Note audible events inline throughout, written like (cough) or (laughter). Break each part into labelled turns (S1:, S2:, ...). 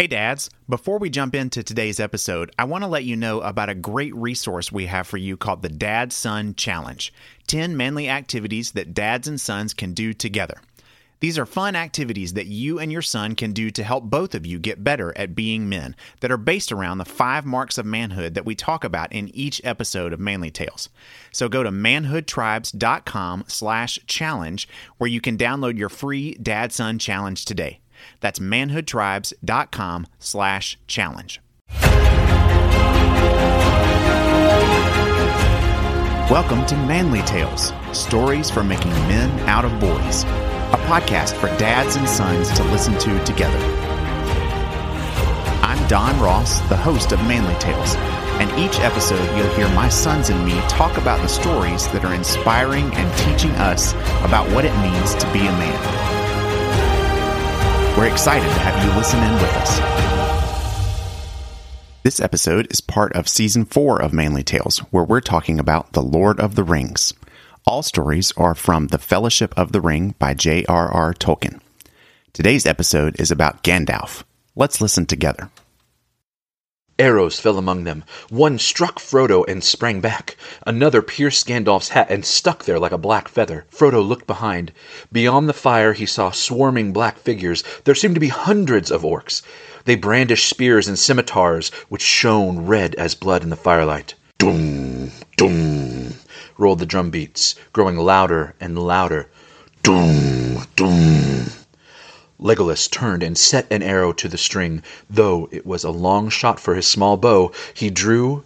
S1: Hey, dads. Before we jump into today's episode, I want to let you know about a great resource we have for you called the Dad Son Challenge 10 manly activities that dads and sons can do together. These are fun activities that you and your son can do to help both of you get better at being men that are based around the five marks of manhood that we talk about in each episode of Manly Tales. So go to manhoodtribes.com slash challenge where you can download your free Dad Son Challenge today. That's manhoodtribes.com slash challenge. Welcome to Manly Tales, stories for making men out of boys, a podcast for dads and sons to listen to together. I'm Don Ross, the host of Manly Tales, and each episode you'll hear my sons and me talk about the stories that are inspiring and teaching us about what it means to be a man. We're excited to have you listen in with us. This episode is part of season four of Manly Tales, where we're talking about The Lord of the Rings. All stories are from The Fellowship of the Ring by J.R.R. Tolkien. Today's episode is about Gandalf. Let's listen together.
S2: Arrows fell among them. One struck Frodo and sprang back. Another pierced Gandalf's hat and stuck there like a black feather. Frodo looked behind. Beyond the fire he saw swarming black figures. There seemed to be hundreds of orcs. They brandished spears and scimitars, which shone red as blood in the firelight. Dum, dum, rolled the drum beats, growing louder and louder. Dum, dum. Legolas turned and set an arrow to the string. Though it was a long shot for his small bow, he drew,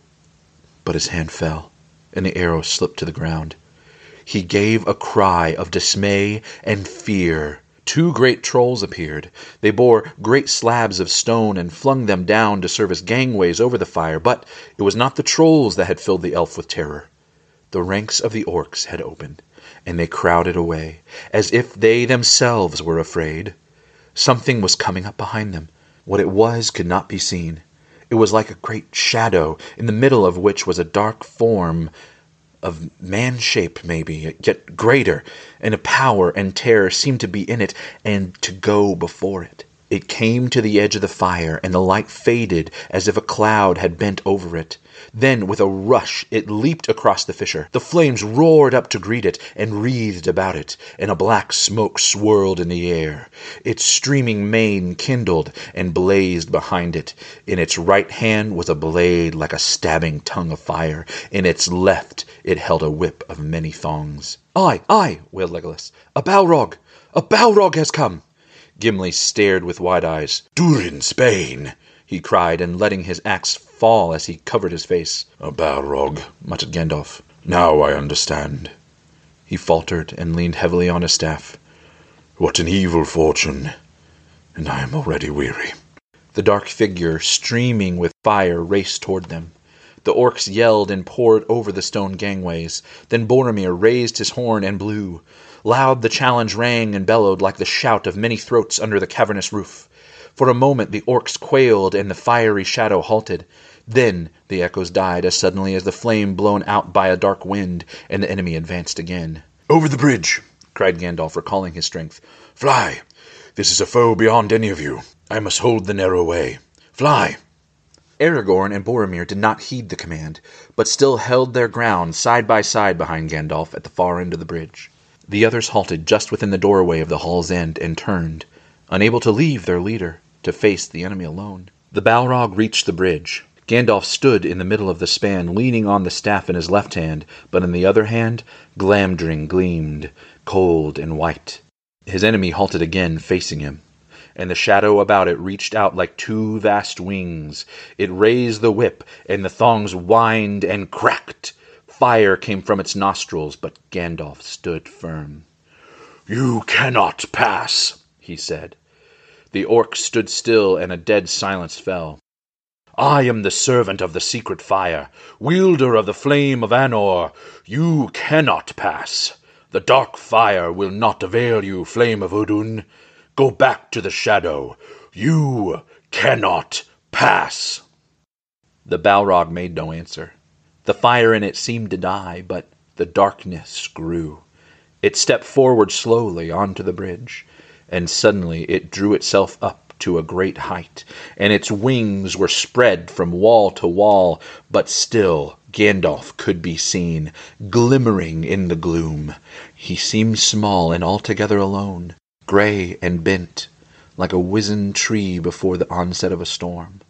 S2: but his hand fell, and the arrow slipped to the ground. He gave a cry of dismay and fear. Two great trolls appeared. They bore great slabs of stone and flung them down to serve as gangways over the fire, but it was not the trolls that had filled the elf with terror. The ranks of the orcs had opened, and they crowded away, as if they themselves were afraid. Something was coming up behind them. What it was could not be seen. It was like a great shadow, in the middle of which was a dark form of man shape, maybe, yet greater, and a power and terror seemed to be in it and to go before it. It came to the edge of the fire, and the light faded as if a cloud had bent over it. Then, with a rush, it leaped across the fissure. The flames roared up to greet it and wreathed about it, and a black smoke swirled in the air. Its streaming mane kindled and blazed behind it. In its right hand was a blade like a stabbing tongue of fire. In its left it held a whip of many thongs. "Aye, aye!" wailed Legolas. "A Balrog! A Balrog has come!" Gimli stared with wide eyes. "Durin's bane!" he cried, and letting his axe fall as he covered his face. "A Balrog," muttered Gandalf. "Now I understand." He faltered and leaned heavily on his staff. "What an evil fortune! And I am already weary." The dark figure, streaming with fire, raced toward them. The orcs yelled and poured over the stone gangways. Then Boromir raised his horn and blew. Loud the challenge rang and bellowed like the shout of many throats under the cavernous roof. For a moment the orcs quailed and the fiery shadow halted. Then the echoes died as suddenly as the flame blown out by a dark wind, and the enemy advanced again. "Over the bridge!" cried Gandalf, recalling his strength. "Fly! This is a foe beyond any of you. I must hold the narrow way. Fly!" Aragorn and Boromir did not heed the command, but still held their ground side by side behind Gandalf at the far end of the bridge. The others halted just within the doorway of the hall's end and turned, unable to leave their leader, to face the enemy alone. The Balrog reached the bridge. Gandalf stood in the middle of the span, leaning on the staff in his left hand, but in the other hand Glamdring gleamed, cold and white. His enemy halted again, facing him, and the shadow about it reached out like two vast wings. It raised the whip, and the thongs whined and cracked. Fire came from its nostrils, but Gandalf stood firm. "You cannot pass," he said. The orcs stood still, and a dead silence fell. "I am the servant of the secret fire, wielder of the flame of Anor. You cannot pass. The dark fire will not avail you, flame of Udun. Go back to the shadow. You cannot pass." The Balrog made no answer. The fire in it seemed to die, but the darkness grew. It stepped forward slowly onto the bridge, and suddenly it drew itself up to a great height, and its wings were spread from wall to wall, but still Gandalf could be seen, glimmering in the gloom. He seemed small and altogether alone, grey and bent, like a wizened tree before the onset of a storm.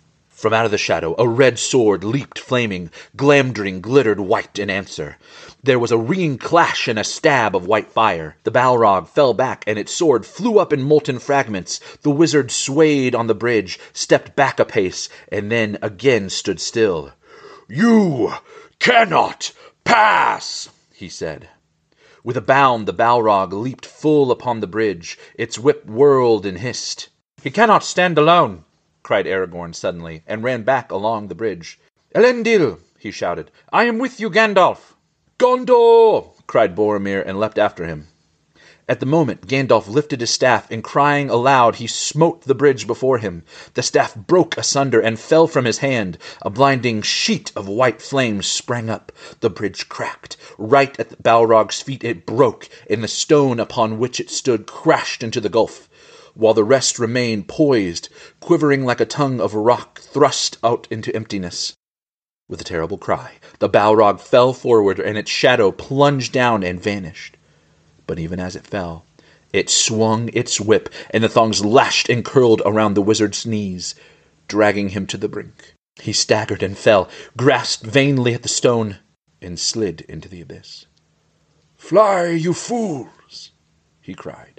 S2: From out of the shadow a red sword leaped flaming. Glamdring glittered white in answer. There was a ringing clash and a stab of white fire. The Balrog fell back, and its sword flew up in molten fragments. The wizard swayed on the bridge, stepped back a pace, and then again stood still. You cannot pass, he said. With a bound, the Balrog leaped full upon the bridge. Its whip whirled and hissed. He cannot stand alone, cried Aragorn suddenly, and ran back along the bridge. Elendil, he shouted, I am with you, Gandalf. Gondor! cried Boromir, and leapt after him. At the moment Gandalf lifted his staff, and crying aloud he smote the bridge before him. The staff broke asunder and fell from his hand. A blinding sheet of white flame sprang up. The bridge cracked. Right at Balrog's feet it broke, and the stone upon which it stood crashed into the gulf while the rest remained poised, quivering like a tongue of rock thrust out into emptiness. With a terrible cry, the Balrog fell forward, and its shadow plunged down and vanished. But even as it fell, it swung its whip, and the thongs lashed and curled around the wizard's knees, dragging him to the brink. He staggered and fell, grasped vainly at the stone, and slid into the abyss. Fly, you fools! he cried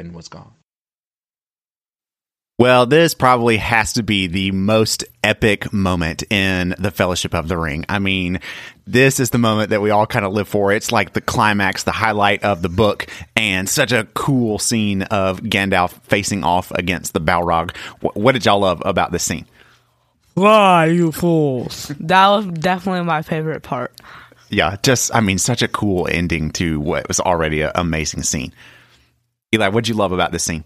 S2: and was gone.
S1: Well, this probably has to be the most epic moment in the Fellowship of the Ring. I mean, this is the moment that we all kind of live for. It's like the climax, the highlight of the book, and such a cool scene of Gandalf facing off against the Balrog. What, what did y'all love about this scene?
S3: Why, you fools? that was definitely my favorite part.
S1: Yeah, just, I mean, such a cool ending to what was already an amazing scene. Eli, what'd you love about this scene?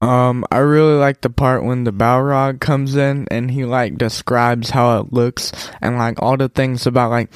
S4: Um, I really like the part when the Balrog comes in and he like describes how it looks and like all the things about like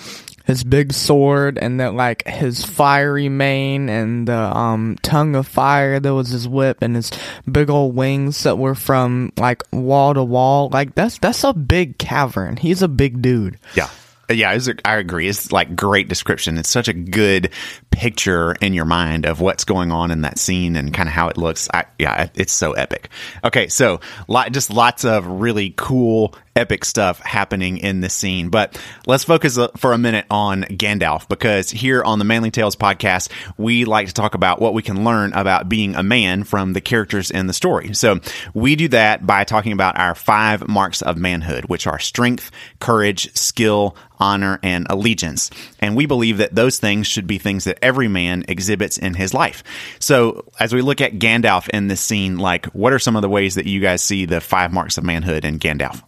S4: his big sword and that like his fiery mane and the um tongue of fire that was his whip and his big old wings that were from like wall to wall. Like that's that's a big cavern. He's a big dude.
S1: Yeah. Yeah, a, I agree. It's like great description. It's such a good picture in your mind of what's going on in that scene and kind of how it looks. I, yeah, it's so epic. Okay, so lot, just lots of really cool epic stuff happening in this scene. But let's focus uh, for a minute on Gandalf because here on the Manly Tales podcast, we like to talk about what we can learn about being a man from the characters in the story. So we do that by talking about our five marks of manhood, which are strength, courage, skill, honor, and allegiance. And we believe that those things should be things that every man exhibits in his life. So as we look at Gandalf in this scene, like what are some of the ways that you guys see the five marks of manhood in Gandalf?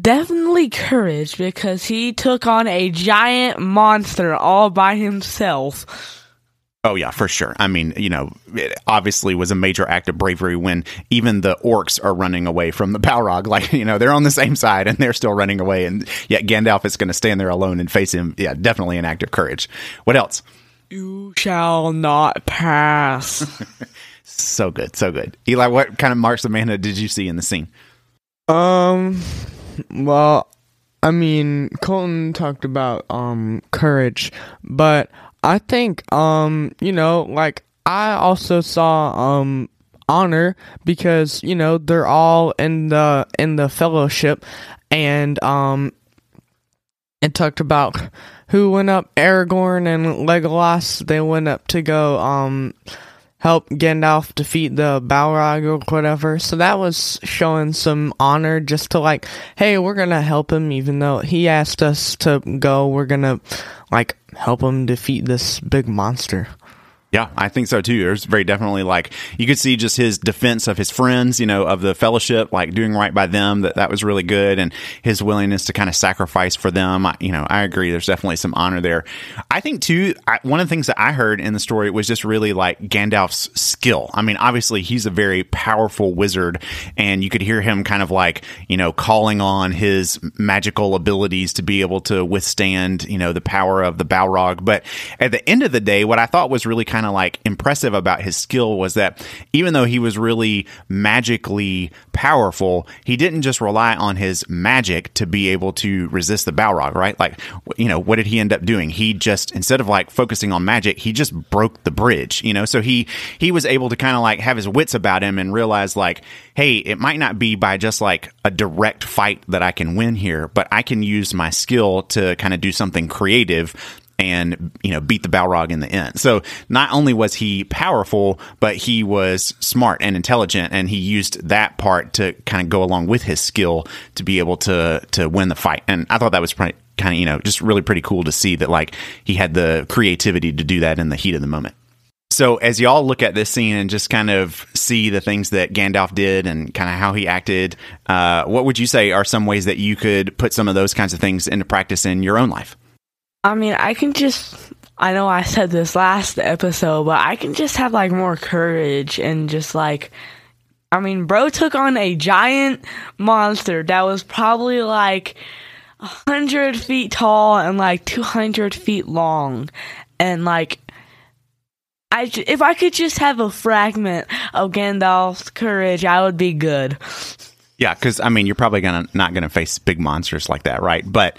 S3: Definitely courage because he took on a giant monster all by himself.
S1: Oh yeah, for sure. I mean, you know, it obviously was a major act of bravery when even the orcs are running away from the Balrog. (laughs) Like, you know, they're on the same side and they're still running away, and yet Gandalf is going to stand there alone and face him. Yeah, definitely an act of courage. What else?
S3: You shall not pass. (laughs)
S1: so good, so good. Eli, what kind of marks of manhood did you see in the scene?
S4: Um, well, I mean, Colton talked about um courage, but I think um you know like I also saw um honor because you know they're all in the in the fellowship and um it talked about who went up Aragorn and Legolas. They went up to go um help Gandalf defeat the Balrog or whatever. So that was showing some honor just to like, hey, we're gonna help him even though he asked us to go. We're gonna like help him defeat this big monster.
S1: Yeah, I think so too. There's very definitely like you could see just his defense of his friends, you know, of the fellowship, like doing right by them. That that was really good, and his willingness to kind of sacrifice for them. I, you know, I agree. There's definitely some honor there. I think too. I, one of the things that I heard in the story was just really like Gandalf's skill. I mean, obviously he's a very powerful wizard, and you could hear him kind of like you know calling on his magical abilities to be able to withstand you know the power of the Balrog. But at the end of the day, what I thought was really kind kind of like impressive about his skill was that even though he was really magically powerful, he didn't just rely on his magic to be able to resist the Balrog, right? Like, you know, what did he end up doing? He just instead of like focusing on magic, he just broke the bridge, you know. So he he was able to kind of like have his wits about him and realize like, hey, it might not be by just like a direct fight that I can win here, but I can use my skill to kind of do something creative and you know beat the Balrog in the end. So not only was he powerful, but he was smart and intelligent, and he used that part to kind of go along with his skill to be able to to win the fight. And I thought that was kind of you know just really pretty cool to see that like he had the creativity to do that in the heat of the moment. So as y'all look at this scene and just kind of see the things that Gandalf did and kind of how he acted, uh, what would you say are some ways that you could put some of those kinds of things into practice in your own life?
S3: I mean, I can just. I know I said this last episode, but I can just have like more courage and just like. I mean, bro took on a giant monster that was probably like a hundred feet tall and like two hundred feet long, and like I, if I could just have a fragment of Gandalf's courage, I would be good.
S1: Yeah, because I mean, you're probably gonna not gonna face big monsters like that, right? But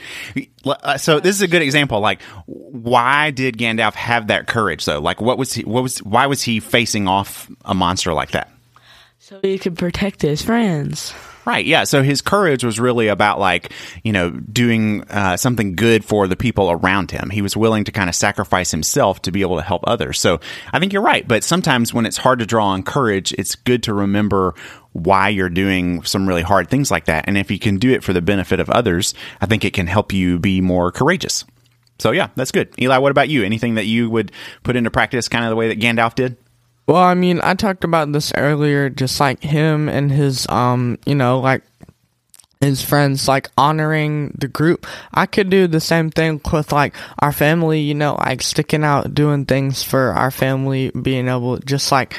S1: uh, so this is a good example. Like, why did Gandalf have that courage though? Like, what was he? What was? Why was he facing off a monster like that?
S3: So he could protect his friends.
S1: Right. Yeah. So his courage was really about like, you know, doing uh, something good for the people around him. He was willing to kind of sacrifice himself to be able to help others. So I think you're right. But sometimes when it's hard to draw on courage, it's good to remember why you're doing some really hard things like that. And if you can do it for the benefit of others, I think it can help you be more courageous. So yeah, that's good. Eli, what about you? Anything that you would put into practice kind of the way that Gandalf did?
S4: Well, I mean, I talked about this earlier, just like him and his, um, you know, like his friends, like honoring the group. I could do the same thing with like our family, you know, like sticking out, doing things for our family, being able, just like,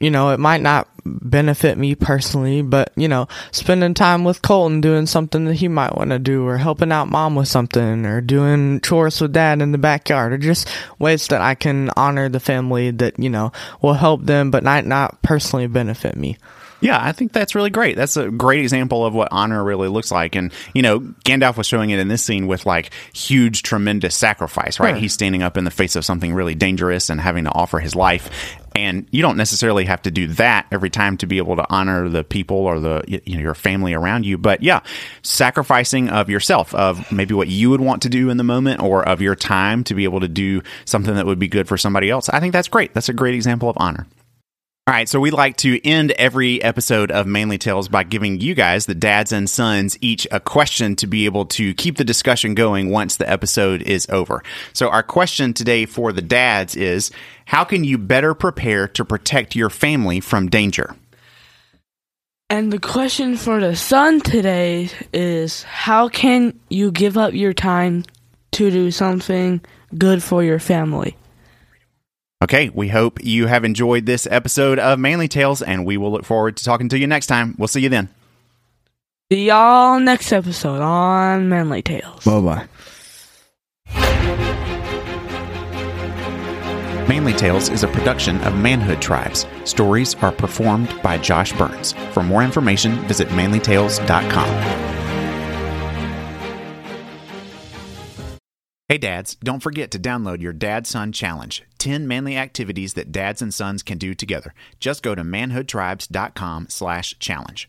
S4: you know, it might not benefit me personally, but you know, spending time with Colton doing something that he might want to do, or helping out mom with something, or doing chores with dad in the backyard, or just ways that I can honor the family that you know will help them, but not not personally benefit me.
S1: Yeah, I think that's really great. That's a great example of what honor really looks like. And, you know, Gandalf was showing it in this scene with like huge, tremendous sacrifice, right? He's standing up in the face of something really dangerous and having to offer his life. And you don't necessarily have to do that every time to be able to honor the people or the you know your family around you. But yeah, sacrificing of yourself, of maybe what you would want to do in the moment, or of your time to be able to do something that would be good for somebody else. I think that's great. That's a great example of honor. All right, so we like to end every episode of Manly Tales by giving you guys, the dads and sons, each a question to be able to keep the discussion going once the episode is over. So, our question today for the dads is How can you better prepare to protect your family from danger?
S3: And the question for the son today is How can you give up your time to do something good for your family?
S1: Okay, we hope you have enjoyed this episode of Manly Tales, and we will look forward to talking to you next time. We'll see you then.
S3: See y'all next episode on Manly Tales.
S4: Bye bye.
S1: Manly Tales is a production of Manhood Tribes. Stories are performed by Josh Burns. For more information, visit manlytales.com. Hey dads, don't forget to download your Dad Son Challenge 10 manly activities that dads and sons can do together. Just go to manhoodtribes.com slash challenge.